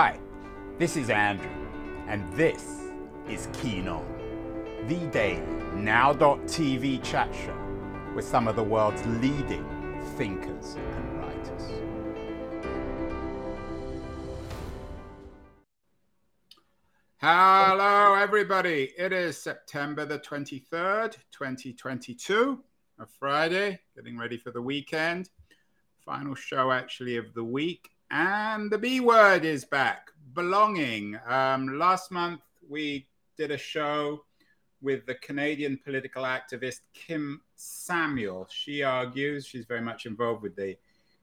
Hi, this is Andrew, and this is Keen On, the daily now.tv chat show with some of the world's leading thinkers and writers. Hello, everybody. It is September the 23rd, 2022, a Friday, getting ready for the weekend. Final show, actually, of the week. And the B word is back belonging. Um, last month, we did a show with the Canadian political activist Kim Samuel. She argues, she's very much involved with the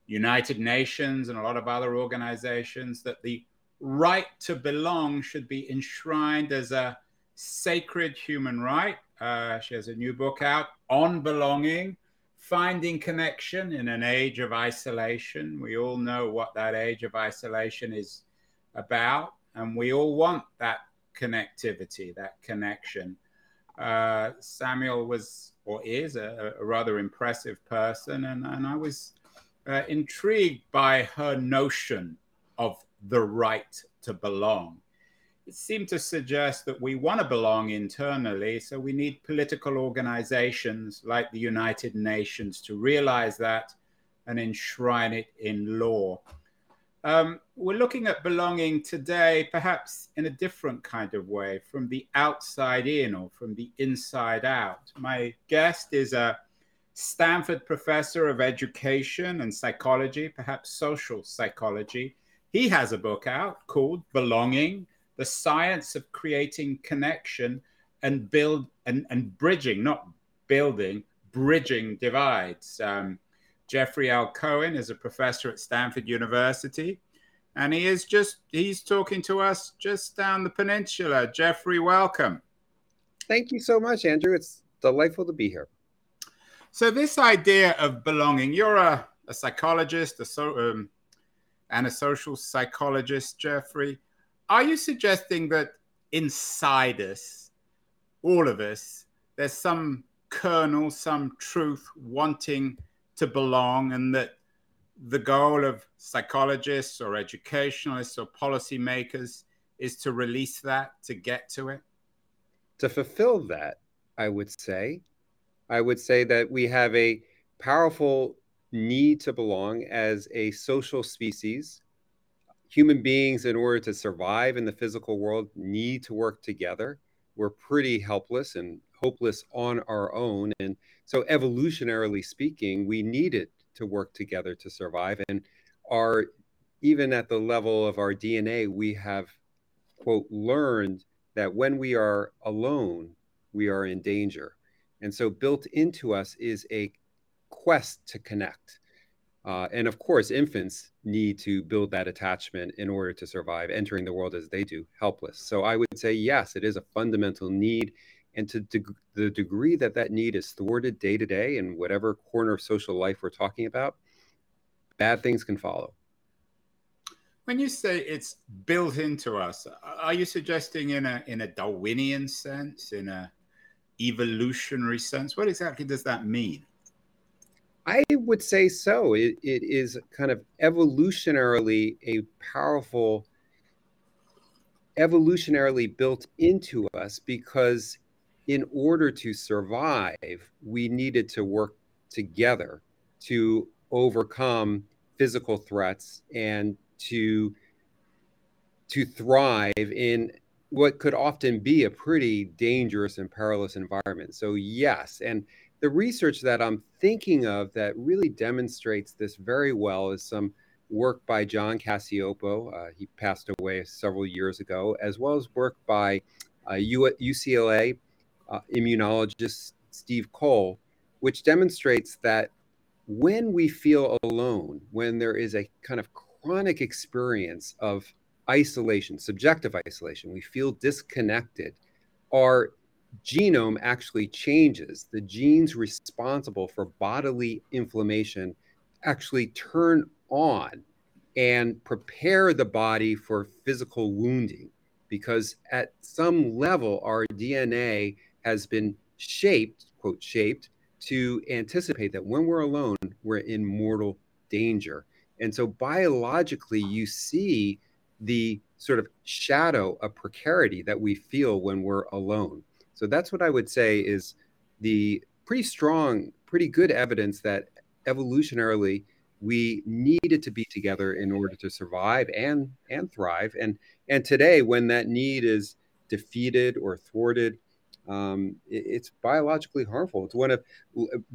United Nations and a lot of other organizations, that the right to belong should be enshrined as a sacred human right. Uh, she has a new book out on belonging, finding connection in an age of isolation. We all know what that age of isolation is about, and we all want that connectivity, that connection. Uh, Samuel was or is a, a, rather impressive person, and, and I was uh, intrigued by her notion of the right to belong. It seemed to suggest that we want to belong internally, so we need political organizations like the United Nations to realize that and enshrine it in law. Um, we're looking at belonging today, perhaps in a different kind of way, from the outside in or from the inside out. My guest is a Stanford professor of education and psychology, perhaps social psychology. He has a book out called Belonging The Science of Creating Connection and Build and, and Bridging, not building, bridging divides. Um, Geoffrey L. Cohen is a professor at Stanford University, and he is just he's talking to us just down the peninsula. Geoffrey, welcome. Thank you so much, Andrew. It's delightful to be here. So, this idea of belonging, you're a, a psychologist, a so, um, and a social psychologist, Geoffrey. Are you suggesting that inside us, all of us, there's some kernel, some truth wanting to belong, and that the goal of psychologists or educationalists or policymakers is to release that, to get to it? To fulfill that, I would say, I would say that we have a powerful need to belong as a social species. Human beings, in order to survive in the physical world, need to work together. We're pretty helpless and hopeless on our own. And so, evolutionarily speaking, we needed to work together to survive. And our, even at the level of our DNA, we have, quote, learned that when we are alone, we are in danger. And so, built into us is a quest to connect. Uh, and of course, infants need to build that attachment in order to survive, entering the world as they do, helpless. So I would say, yes, it is a fundamental need. And to the degree that that need is thwarted day to day in whatever corner of social life we're talking about, bad things can follow. When you say it's built into us, are you suggesting in a in a Darwinian sense, in a evolutionary sense? What exactly does that mean? I would say so. It, it is kind of evolutionarily a powerful, evolutionarily built into us because in order to survive, we needed to work together to overcome physical threats and to to thrive in what could often be a pretty dangerous and perilous environment. So yes, and the research that I'm thinking of that really demonstrates this very well is some work by John Cacioppo. Uh, he passed away several years ago, as well as work by uh, UCLA uh, immunologist Steve Cole, which demonstrates that when we feel alone, when there is a kind of chronic experience of isolation, subjective isolation, we feel disconnected, our genome actually changes. The genes responsible for bodily inflammation actually turn on and prepare the body for physical wounding because at some level our DNA has been shaped, quote, shaped to anticipate that when we're alone, we're in mortal danger. And so biologically, you see the sort of shadow of precarity that we feel when we're alone. So that's what I would say is the pretty strong, pretty good evidence that evolutionarily we needed to be together in order to survive and and thrive. And and today, when that need is defeated or thwarted, um, it, it's biologically harmful. It's one of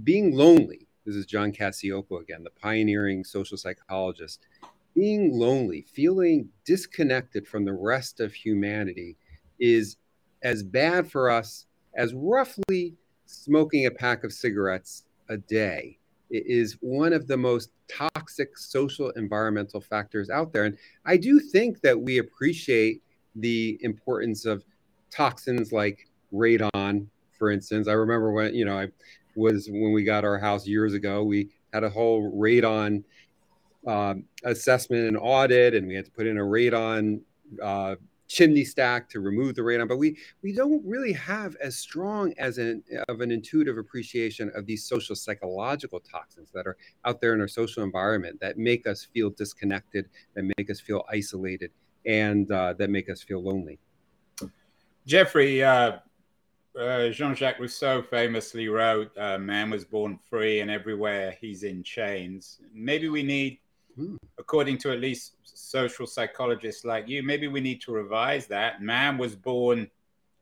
being lonely. This is John Cacioppo again, the pioneering social psychologist. Being lonely, feeling disconnected from the rest of humanity, is as bad for us as roughly smoking a pack of cigarettes a day. It is one of the most toxic social environmental factors out there. And I do think that we appreciate the importance of toxins like radon, for instance. I remember when, you know, I was when we got our house years ago, we had a whole radon um, assessment and audit, and we had to put in a radon uh, chimney stack to remove the radon. But we we don't really have as strong as an of an intuitive appreciation of these social psychological toxins that are out there in our social environment that make us feel disconnected, that make us feel isolated, and uh, that make us feel lonely. Geoffrey, uh, uh, Jean-Jacques Rousseau famously wrote, "Man was born free, and everywhere he's in chains." Maybe we need Hmm. According to at least social psychologists like you, maybe we need to revise that. Man was born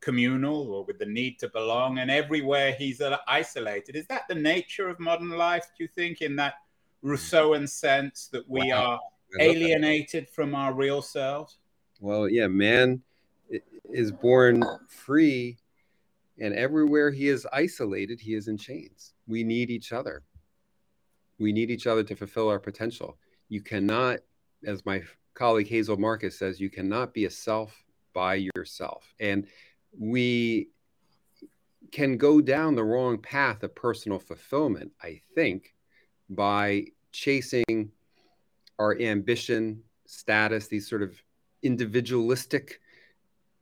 communal or with the need to belong, and everywhere he's isolated. Is that the nature of modern life, do you think, in that Rousseauan sense that we wow. are alienated that. from our real selves? Well, yeah, man is born free, and everywhere he is isolated, he is in chains. We need each other. We need each other to fulfill our potential you cannot, as my colleague Hazel Markus says, you cannot be a self by yourself. And we can go down the wrong path of personal fulfillment, I think, by chasing our ambition, status, these sort of individualistic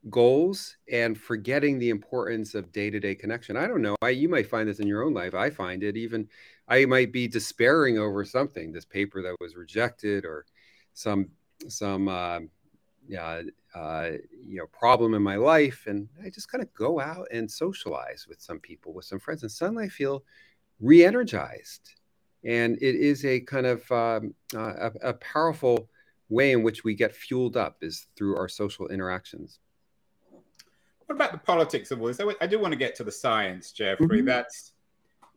goals and forgetting the importance of day-to-day connection. I don't know I, you might find this in your own life i find it even i might be despairing over something this paper that was rejected or some some uh, uh, uh, you know problem in my life and i just kind of go out and socialize with some people with some friends and suddenly i feel re-energized. And it is a kind of um, a, a powerful way in which we get fueled up is through our social interactions what about the politics of all this? I do want to get to the science, Geoffrey. Mm-hmm. That's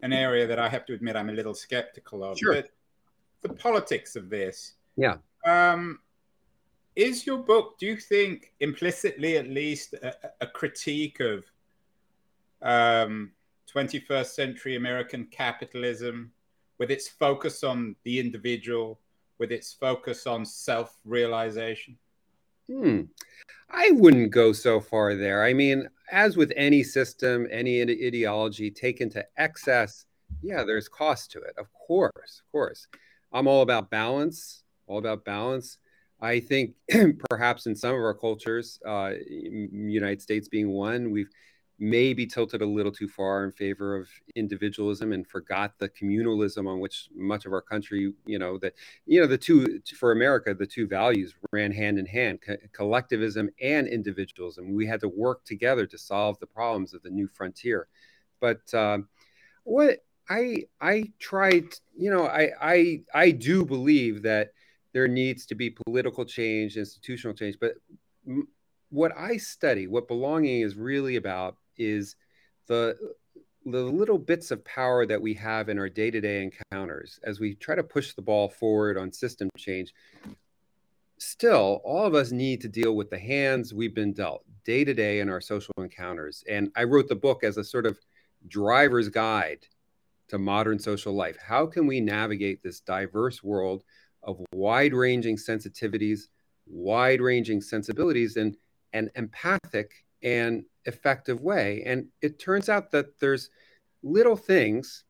an area that I have to admit I'm a little skeptical of. Sure. But the politics of this. Yeah. Um, is your book, do you think, implicitly at least, a, a critique of um, 21st century American capitalism with its focus on the individual, with its focus on self realization? Hmm. I wouldn't go so far there. I mean, as with any system, any ideology taken to excess, yeah, there's cost to it. Of course, of course. I'm all about balance, all about balance. I think perhaps in some of our cultures, uh, United States being one, we've maybe tilted a little too far in favor of individualism and forgot the communalism on which much of our country, you know, that, you know, the two, for America, the two values ran hand in hand co- collectivism and individualism. We had to work together to solve the problems of the new frontier. But um, what I, I tried, you know, I, I, I do believe that there needs to be political change, institutional change, but what I study, what belonging is really about, is the the little bits of power that we have in our day-to-day encounters as we try to push the ball forward on system change. Still all of us need to deal with the hands we've been dealt day to day in our social encounters. And i wrote the book as a sort of driver's guide to modern social life. How can we navigate this diverse world of wide-ranging sensitivities wide-ranging sensibilities and and empathic and effective way. And it turns out that there's little things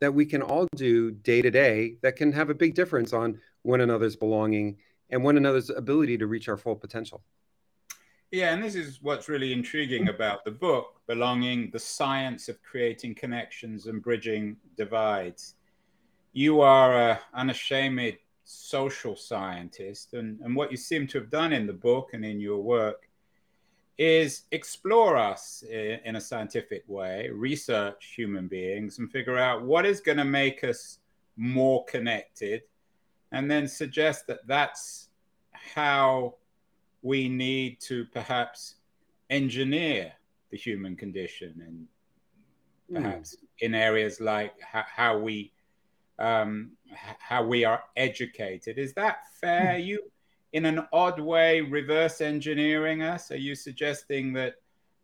that we can all do day to day that can have a big difference on one another's belonging and one another's ability to reach our full potential. Yeah, and this is what's really intriguing about the book Belonging, the Science of Creating Connections and Bridging Divides. You are an unashamed social scientist, and, and what you seem to have done in the book and in your work is explore us in, in a scientific way, research human beings, and figure out what is going to make us more connected, and then suggest that that's how we need to perhaps engineer the human condition and hmm. perhaps mm. in areas like how, how we um, how we are educated. Is that fair? Hmm. you, in an odd way, reverse engineering us? Are you suggesting that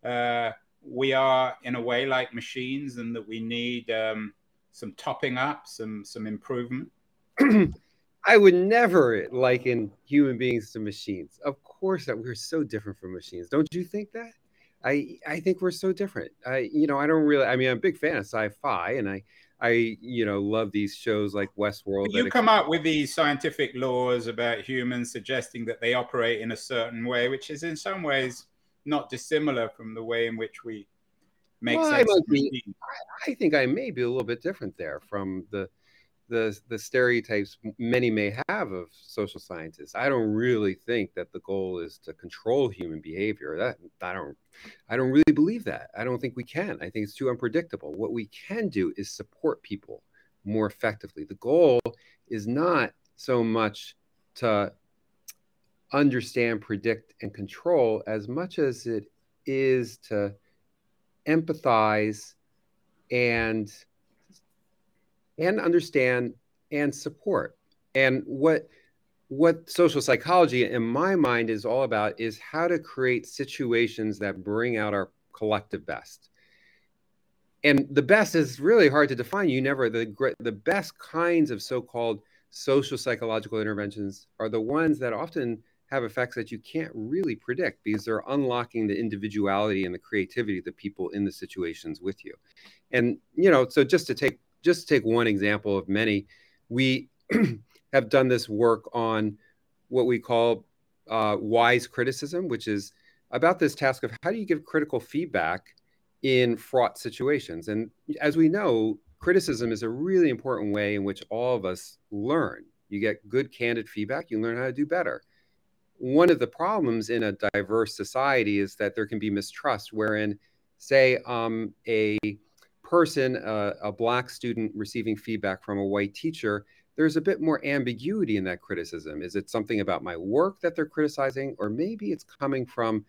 uh, we are, in a way, like machines, and that we need um, some topping up, some some improvement? I would never liken human beings to machines. Of course, that we're so different from machines. Don't you think that? I I think we're so different. I you know I don't really. I mean, I'm a big fan of sci-fi, and I I, you know, love these shows like Westworld. You come up with these scientific laws about humans suggesting that they operate in a certain way, which is in some ways not dissimilar from the way in which we make well, sense. I, be, I think I may be a little bit different there from the the the stereotypes many may have of social scientists. I don't really think that the goal is to control human behavior. That I don't I don't really believe that. I don't think we can. I think it's too unpredictable. What we can do is support people more effectively. The goal is not so much to understand, predict, and control as much as it is to empathize and and understand and support. And what what social psychology in my mind is all about is how to create situations that bring out our collective best. And the best is really hard to define. You never the the best kinds of so-called social psychological interventions are the ones that often have effects that you can't really predict because they're unlocking the individuality and the creativity of the people in the situations with you. And you know, so just to take just to take one example of many, we have done this work on what we call uh, wise criticism, which is about this task of how do you give critical feedback in fraught situations. And as we know, criticism is a really important way in which all of us learn. You get good, candid feedback, you learn how to do better. One of the problems in a diverse society is that there can be mistrust, wherein, say, um, a person, uh, a black student receiving feedback from a white teacher, there's a bit more ambiguity in that criticism. Is it something about my work that they're criticizing, or maybe it's coming from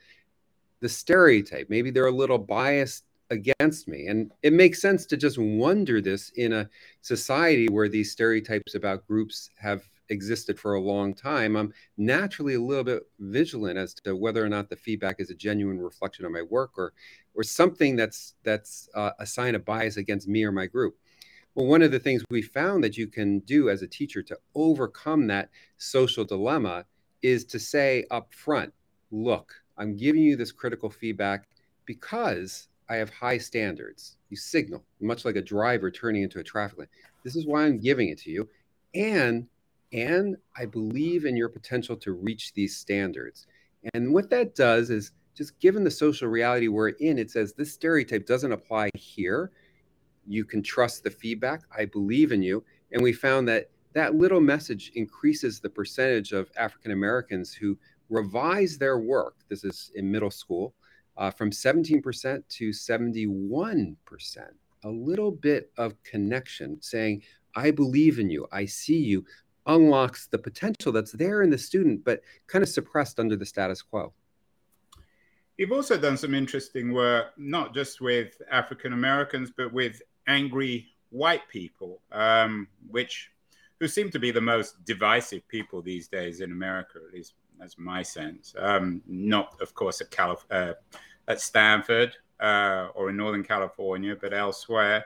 the stereotype? Maybe they're a little biased against me. And it makes sense to just wonder this in a society where these stereotypes about groups have existed for a long time, I'm naturally a little bit vigilant as to whether or not the feedback is a genuine reflection of my work or or something that's that's uh, a sign of bias against me or my group. Well, one of the things we found that you can do as a teacher to overcome that social dilemma is to say up front, look, I'm giving you this critical feedback because I have high standards. You signal, much like a driver turning into a traffic light. This is why I'm giving it to you. And and I believe in your potential to reach these standards. And what that does is just given the social reality we're in, it says this stereotype doesn't apply here. You can trust the feedback. I believe in you. And we found that that little message increases the percentage of African Americans who revise their work. This is in middle school uh, from 17% to 71%. A little bit of connection saying, I believe in you. I see you unlocks the potential that's there in the student, but kind of suppressed under the status quo. You've also done some interesting work, not just with African Americans, but with angry white people, um, which who seem to be the most divisive people these days in America, at least that's my sense. Um, not, of course, at, Calif- uh, at Stanford uh, or in Northern California, but elsewhere.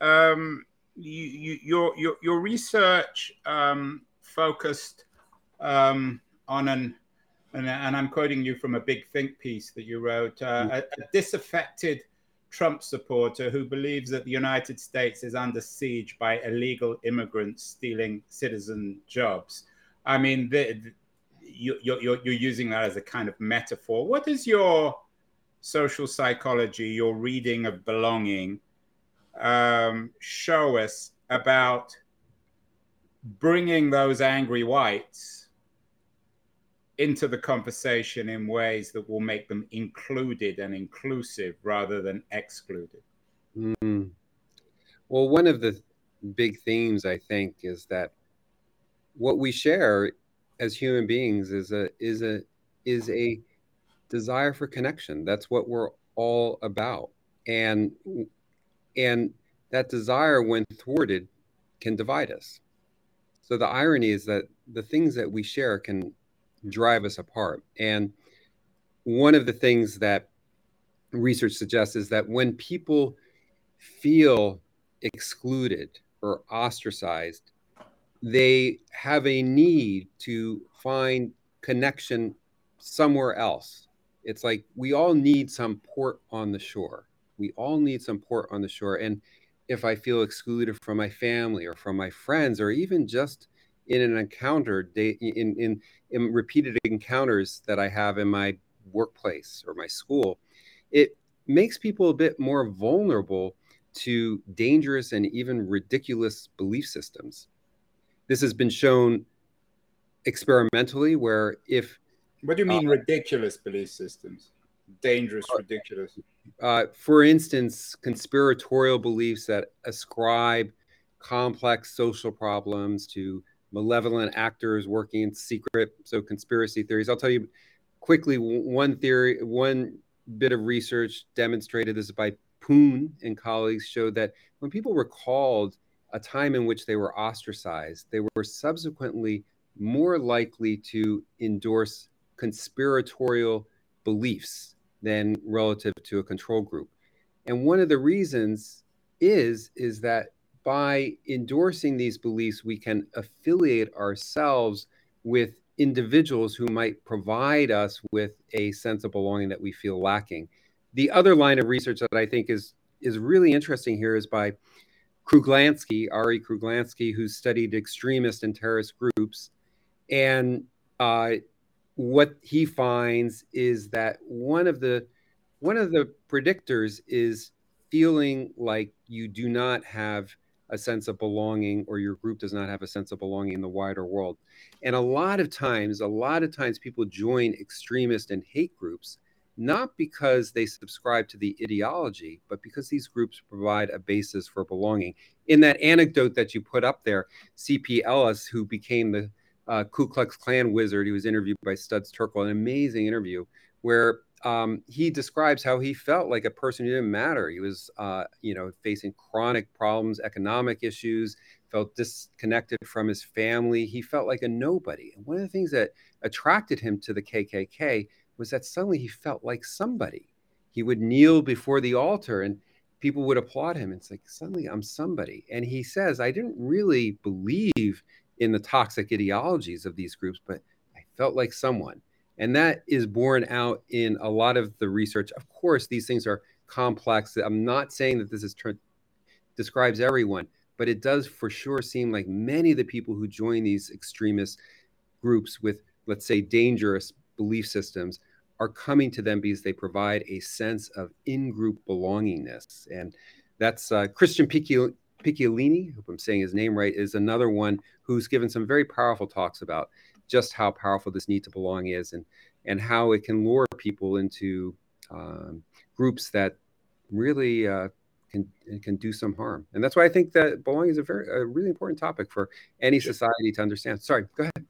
Um, you, your, your, your research um, focused um, on an, and, and, I'm quoting you from a big think piece that you wrote, uh, mm. a, a, disaffected Trump supporter who believes that the United States is under siege by illegal immigrants stealing citizen jobs. I mean, the, you, you're, you're using that as a kind of metaphor. What is your social psychology, your reading of belonging, um, show us about bringing those angry whites into the conversation in ways that will make them included and inclusive rather than excluded. Mm. Well, one of the big themes I think is that what we share as human beings is a is a is a desire for connection. That's what we're all about. And and that desire when thwarted can divide us. So the irony is that the things that we share can drive us apart. And one of the things that research suggests is that when people feel excluded or ostracized, they have a need to find connection somewhere else. It's like we all need some port on the shore. We all need some port on the shore. And if I feel excluded from my family or from my friends, or even just in an encounter, in, in, in repeated encounters that I have in my workplace or my school, it makes people a bit more vulnerable to dangerous and even ridiculous belief systems. This has been shown experimentally, where if what do you mean uh, ridiculous belief systems? Dangerous, uh, ridiculous. Uh, for instance, conspiratorial beliefs that ascribe complex social problems to malevolent actors working in secret. So, conspiracy theories. I'll tell you quickly one theory, one bit of research demonstrated this by Poon and colleagues showed that when people recalled a time in which they were ostracized, they were subsequently more likely to endorse conspiratorial beliefs than relative to a control group. And one of the reasons is is that by endorsing these beliefs, we can affiliate ourselves with individuals who might provide us with a sense of belonging that we feel lacking. The other line of research that I think is is really interesting here is by Kruglanski, Ari Kruglanski, who studied extremist and terrorist groups, and uh, what he finds is that one of the one of the predictors is feeling like you do not have a sense of belonging or your group does not have a sense of belonging in the wider world. And a lot of times, a lot of times people join extremist and hate groups not because they subscribe to the ideology, but because these groups provide a basis for belonging. In that anecdote that you put up there, C.P. Ellis, who became the uh, Ku Klux Klan wizard. He was interviewed by Studs Terkel, an amazing interview where um, he describes how he felt like a person who didn't matter. He was, uh, you know, facing chronic problems, economic issues, felt disconnected from his family. He felt like a nobody. And one of the things that attracted him to the KKK was that suddenly he felt like somebody. He would kneel before the altar and people would applaud him. It's like suddenly I'm somebody. And he says, I didn't really believe in the toxic ideologies of these groups, but I felt like someone. And that is borne out in a lot of the research. Of course, these things are complex. I'm not saying that this is describes everyone, but it does for sure seem like many of the people who join these extremist groups with, let's say, dangerous belief systems are coming to them because they provide a sense of in-group belongingness. And that's uh, Christian Picciolini, hope I'm saying his name right, is another one who's given some very powerful talks about just how powerful this need to belong is and and how it can lure people into um, groups that really uh, can can do some harm. And that's why I think that belonging is a very a really important topic for any society to understand. Sorry, go ahead.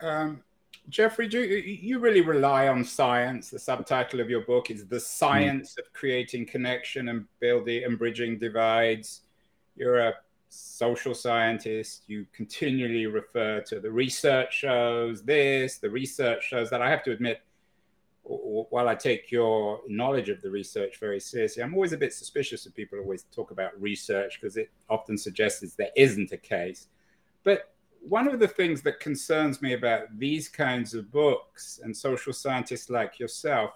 Um, Geoffrey, do you, you, really rely on science? The subtitle of your book is "The Science mm. of Creating Connection and Building and Bridging Divides." You're a social scientist. You continually refer to the research shows this, the research shows that. I have to admit, while I take your knowledge of the research very seriously, I'm always a bit suspicious of people who always talk about research because it often suggests there isn't a case. But one of the things that concerns me about these kinds of books and social scientists like yourself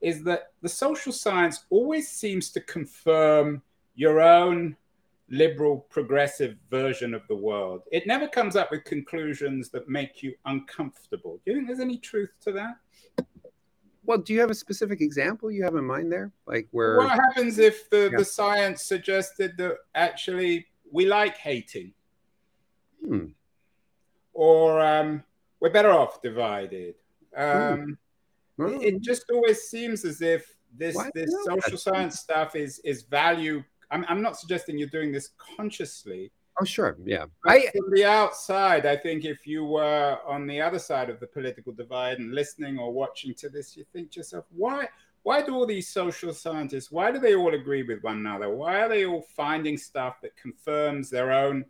is that the social science always seems to confirm your own liberal progressive version of the world. It never comes up with conclusions that make you uncomfortable. Do you think there's any truth to that? Well, do you have a specific example you have in mind there? Like where What happens if the, yeah. the science suggested that actually we like hating? Hmm. Or um, we're better off divided. Um, mm. it, it, just always seems as if this this social science stuff is is value. I'm, I'm not suggesting you're doing this consciously. Oh, sure. Yeah. I, from the outside, I think if you were on the other side of the political divide and listening or watching to this, you think to yourself, why? Why do all these social scientists, why do they all agree with one another? Why are they all finding stuff that confirms their own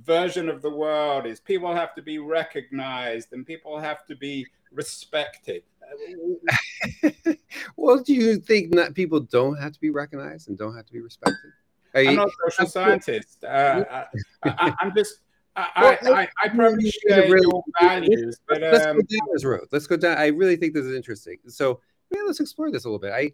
version of the world is people have to be recognized and people have to be respected. well, do you think that people don't have to be recognized and don't have to be respected? I'm not a social scientist. Uh, I, am just. I, well, I, I, probably share really, your values, but let's um, go down this road. Let's go down. I really think this is interesting. So, yeah, let's explore this a little bit. I,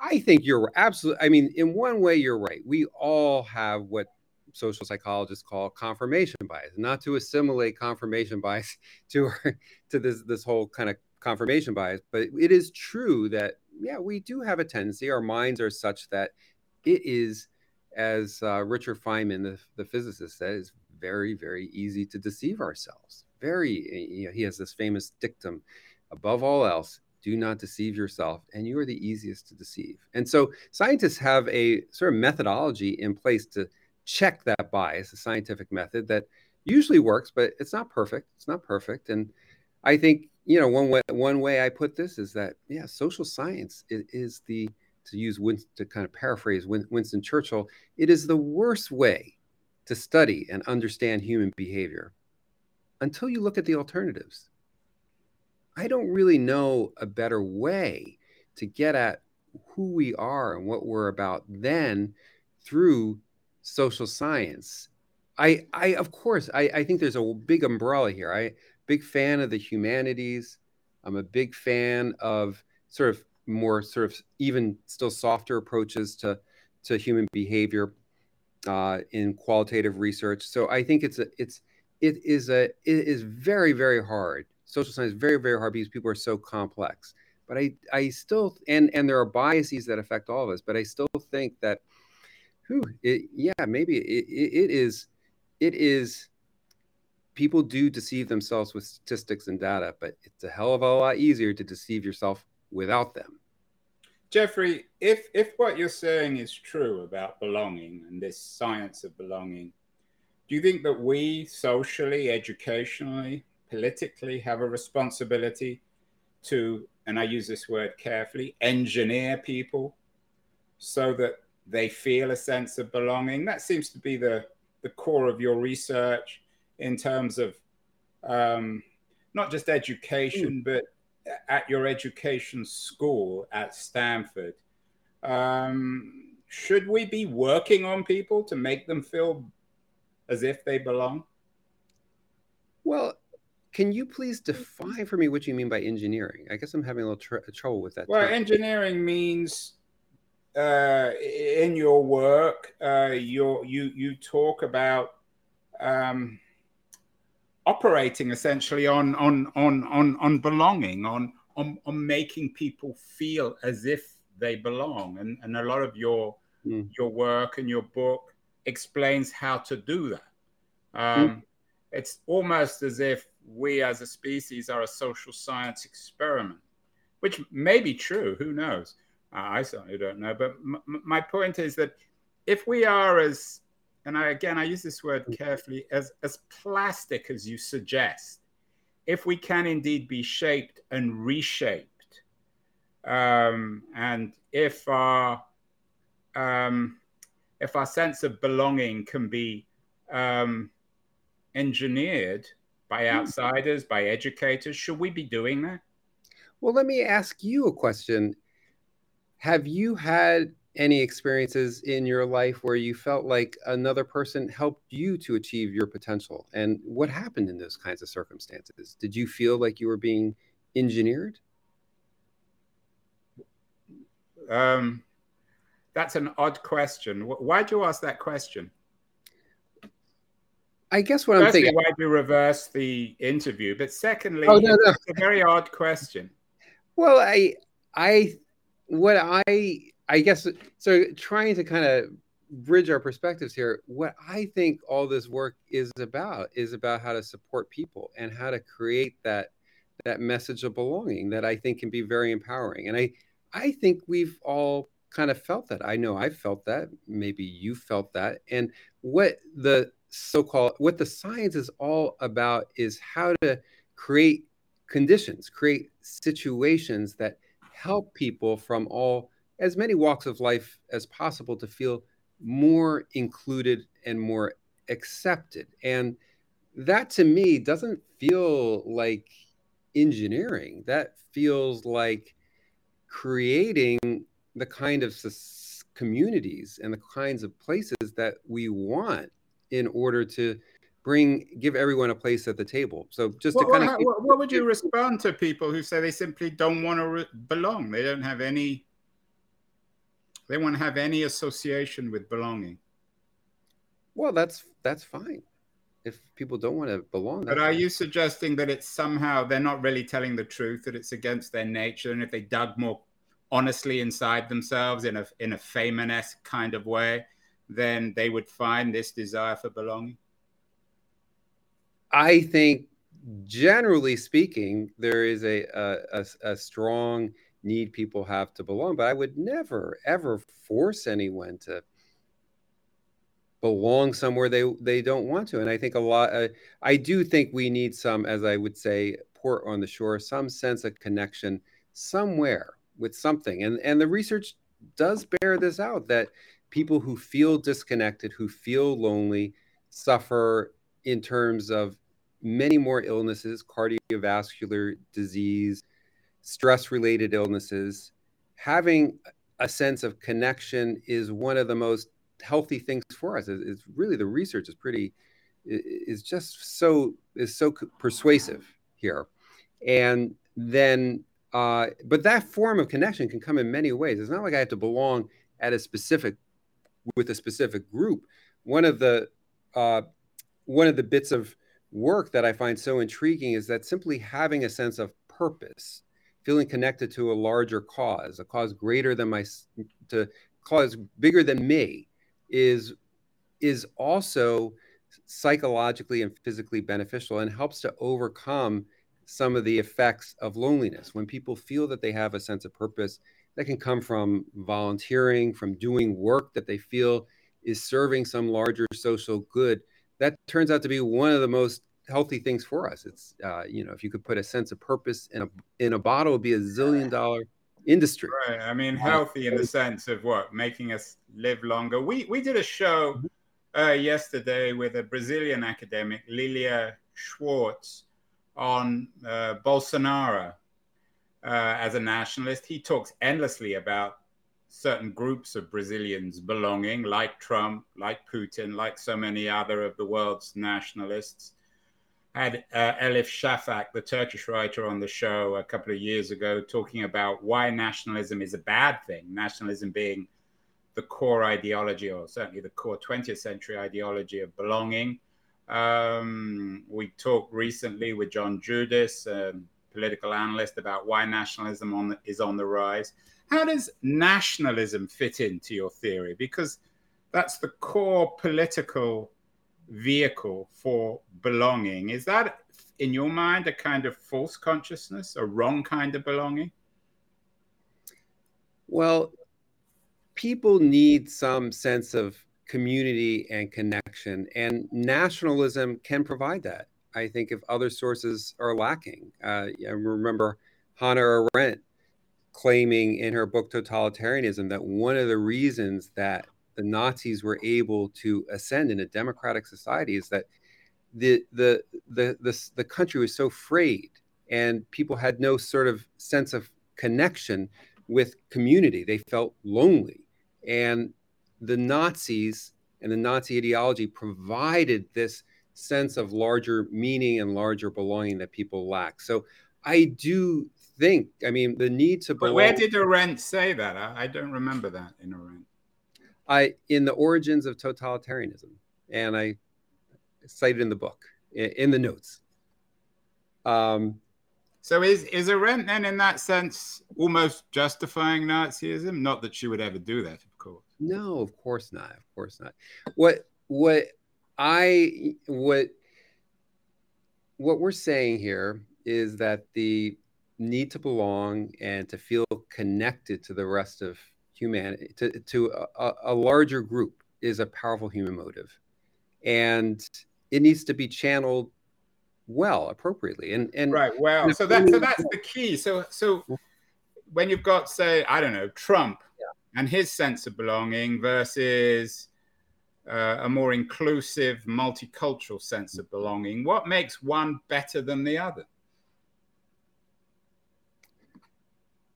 I think you're absolutely. I mean, in one way, you're right. We all have what social psychologists call confirmation bias, not to assimilate confirmation bias to our, to this this whole kind of confirmation bias, but it is true that yeah, we do have a tendency. Our minds are such that it is, as uh, Richard Feynman, the, the physicist, said, is very very easy to deceive ourselves. Very, you know, he has this famous dictum: above all else, do not deceive yourself and you are the easiest to deceive and so scientists have a sort of methodology in place to check that bias, a scientific method that usually works, but it's not perfect. It's not perfect. And I think, you know, one way one way I put this is that, yeah, social science is, is the to use Winston, to kind of paraphrase Winston Churchill, it is the worst way to study and understand human behavior until you look at the alternatives. I don't really know a better way to get at who we are and what we're about than through social science. I, I of course, I, I think there's a big umbrella here. I big fan of the humanities. I'm a big fan of sort of more sort of even still softer approaches to to human behavior uh, in qualitative research. So I think it's a it's it is a it is very very hard. Social science is very very hard because people are so complex. But I I still and and there are biases that affect all of us. But I still think that whew, it, yeah, maybe it, it, it is, it is, people do deceive themselves with statistics and data, but it's a hell of a lot easier to deceive yourself without them. Geoffrey, if, if what you're saying is true about belonging and this science of belonging, do you think that we socially, educationally, politically have a responsibility to, and I use this word carefully, engineer people so that they feel a sense of belonging. That seems to be the, the core of your research in terms of um, not just education, mm. but at your education school at Stanford. Um, should we be working on people to make them feel as if they belong? Well, can you please define for me what you mean by engineering? I guess I'm having a little tr- trouble with that. Well, term. engineering means uh, in your work, uh, you you talk about um, operating essentially on on on on on belonging, on on on making people feel as if they belong, and and a lot of your mm. your work and your book explains how to do that. Um, mm. It's almost as if we as a species are a social science experiment, which may be true. Who knows? I certainly don't know. But m- my point is that if we are as, and I, again, I use this word carefully, as, as plastic as you suggest, if we can indeed be shaped and reshaped, um, and if our um, if our sense of belonging can be um, engineered by hmm. outsiders, by educators, should we be doing that? Well, let me ask you a question have you had any experiences in your life where you felt like another person helped you to achieve your potential? And what happened in those kinds of circumstances? Did you feel like you were being engineered? Um, that's an odd question. Why'd you ask that question? I guess what Firstly, I'm thinking. Why'd you reverse the interview? But secondly, oh, no, no. it's a very odd question. Well, I I what I I guess so trying to kind of bridge our perspectives here, what I think all this work is about is about how to support people and how to create that that message of belonging that I think can be very empowering. And I I think we've all kind of felt that. I know I felt that. Maybe you felt that. And what the so-called what the science is all about is how to create conditions, create situations that help people from all as many walks of life as possible to feel more included and more accepted. And that to me doesn't feel like engineering. That feels like creating the kind of communities and the kinds of places that we want in order to bring give everyone a place at the table so just what, to kind of what, what, would you respond to people who say they simply don't want to re- belong they don't have any they want to have any association with belonging well that's that's fine if people don't want to belong but are fine. you suggesting that it's somehow they're not really telling the truth that it's against their nature and if they dug more honestly inside themselves in a in a Feynman-esque kind of way, then they would find this desire for belonging? I think, generally speaking, there is a, a, a, strong need people have to belong, but I would never ever force anyone to belong somewhere they they don't want to. And I think a lot. Uh, I do think we need some, as I would say, port on the shore, some sense of connection somewhere with something. And and the research does bear this out that people who feel disconnected, who feel lonely, suffer in terms of many more illnesses, cardiovascular disease, stress related illnesses. Having a sense of connection is one of the most healthy things for us. It's really the research is pretty is just so is so persuasive here. And then uh, but that form of connection can come in many ways. It's not like I have to belong at a specific with a specific group. One of the uh, one of the bits of work that I find so intriguing is that simply having a sense of purpose, feeling connected to a larger cause, a cause greater than my, to cause bigger than me, is is also psychologically and physically beneficial and helps to overcome some of the effects of loneliness. When people feel that they have a sense of purpose, that can come from volunteering, from doing work that they feel is serving some larger social good. That turns out to be one of the most healthy things for us. It's uh, you know, if you could put a sense of purpose in a in a bottle, it'd be a zillion dollar industry. Right. I mean, healthy in the sense of what making us live longer. We we did a show mm-hmm. uh, yesterday with a Brazilian academic, Lilia Schwarcz, on uh, Bolsonaro uh, as a nationalist. He talks endlessly about certain groups of Brazilians belonging, like Trump, like Putin, like so many other of the world's nationalists. Had uh, Elif Shafak, the Turkish writer, on the show a couple of years ago, talking about why nationalism is a bad thing. Nationalism being the core ideology, or certainly the core 20th century ideology of belonging um, we talked recently with John Judis, a political analyst, about why nationalism on the, is on the rise. How does nationalism fit into your theory? Because that's the core political vehicle for belonging. Is that, in your mind, a kind of false consciousness, a wrong kind of belonging? Well, people need some sense of community and connection. And nationalism can provide that. I think if other sources are lacking, uh, remember Hannah Arendt claiming in her book Totalitarianism that one of the reasons that the Nazis were able to ascend in a democratic society is that the the the the, the country was so frayed and people had no sort of sense of connection with community. They felt lonely. And the Nazis and the Nazi ideology provided this sense of larger meaning and larger belonging that people lack. So I do think, I mean, the need to. But where did Arendt say that? I, I don't remember that in Arendt. I in the origins of totalitarianism, and I cited in the book in, in the notes. Um, So is is Arendt then, in that sense, almost justifying Nazism? Not that she would ever do that, of course. No, of course not. Of course not. What what I what what we're saying here is that the need to belong and to feel connected to the rest of humanity, to, to a, a larger group, is a powerful human motive. And it needs to be channeled well, appropriately. And, and right, well, so that so that's the key. So so when you've got, say, I don't know, Trump yeah. and his sense of belonging versus uh, a more inclusive, multicultural sense of belonging, what makes one better than the other?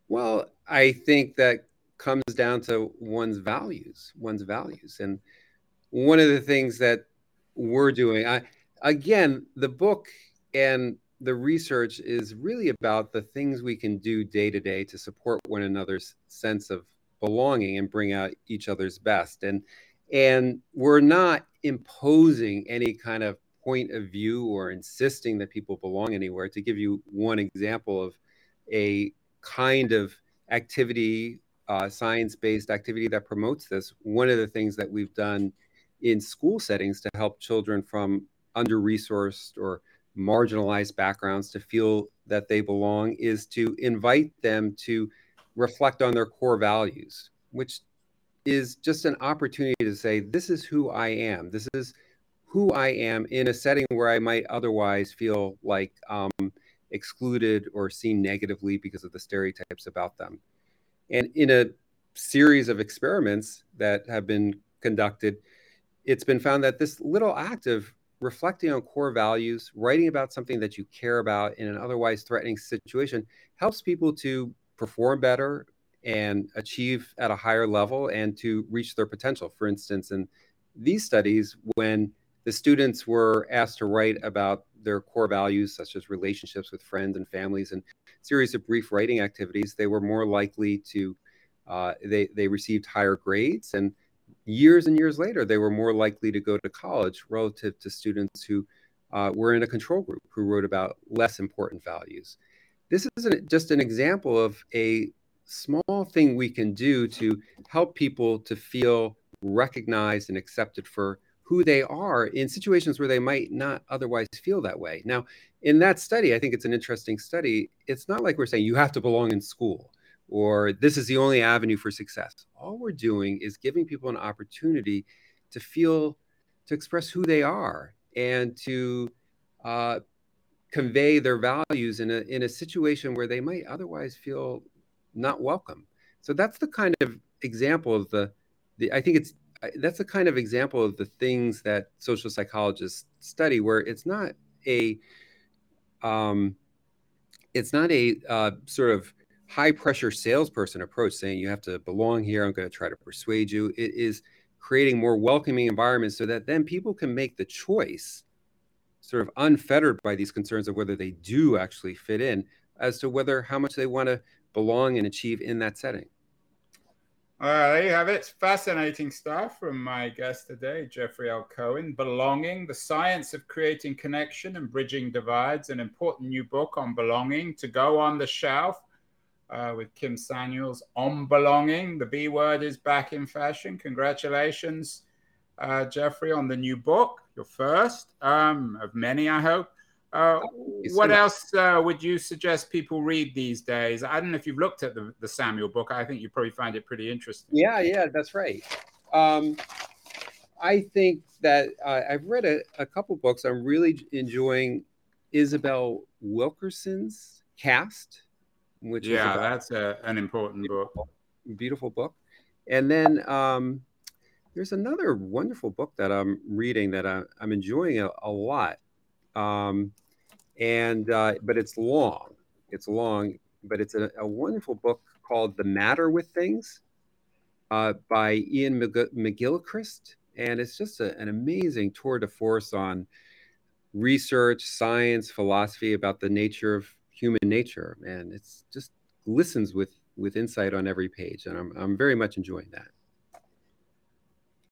Well, I think that comes down to one's values, one's values. And one of the things that we're doing, I, again, the book and the research is really about the things we can do day to day to support one another's sense of belonging and bring out each other's best. And and we're not imposing any kind of point of view or insisting that people belong anywhere. To give you one example of a kind of activity, uh, science based activity that promotes this, one of the things that we've done in school settings to help children from under resourced or marginalized backgrounds to feel that they belong is to invite them to reflect on their core values, which is just an opportunity to say, This is who I am. This is who I am in a setting where I might otherwise feel like um, excluded or seen negatively because of the stereotypes about them. And in a series of experiments that have been conducted, it's been found that this little act of reflecting on core values, writing about something that you care about in an otherwise threatening situation helps people to perform better and achieve at a higher level and to reach their potential. For instance, in these studies, when the students were asked to write about their core values, such as relationships with friends and families, and series of brief writing activities, they were more likely to uh, they they received higher grades, and years and years later, they were more likely to go to college relative to students who uh, were in a control group who wrote about less important values. This is an, just an example of a small thing we can do to help people to feel recognized and accepted for who they are in situations where they might not otherwise feel that way. Now, in that study, I think it's an interesting study. It's not like we're saying you have to belong in school or this is the only avenue for success. All we're doing is giving people an opportunity to feel, to express who they are and to uh, convey their values in a, in a situation where they might otherwise feel not welcome. So that's the kind of example of the, the I think it's that's a kind of example of the things that social psychologists study, where it's not a, um, it's not a uh, sort of high pressure salesperson approach saying you have to belong here. I'm going to try to persuade you. It is creating more welcoming environments so that then people can make the choice, sort of unfettered by these concerns of whether they do actually fit in, as to whether how much they want to belong and achieve in that setting. Uh, there you have it. Fascinating stuff from my guest today, Geoffrey L. Cohen. Belonging, the science of creating connection and bridging divides, an important new book on belonging to go on the shelf uh, with Kim Samuel's on belonging. The B word is back in fashion. Congratulations, uh, Geoffrey, on the new book, your first um, of many, I hope. Uh, what else uh, would you suggest people read these days? I don't know if you've looked at the, the Samuel book. I think you probably find it pretty interesting. Yeah, yeah, that's right. Um, I think that uh, I've read a, a, couple books. I'm really enjoying Isabel Wilkerson's Caste, which yeah, that's a, an important beautiful, book. Beautiful book. And then um, there's another wonderful book that I'm reading that I, am enjoying a, a lot. Um, and uh, but it's long. It's long, but it's a, a wonderful book called "The Matter with Things" uh, by Iain McGilchrist, and it's just a, an amazing tour de force on research, science, philosophy about the nature of human nature, and it's just glistens with with insight on every page, and I'm I'm very much enjoying that.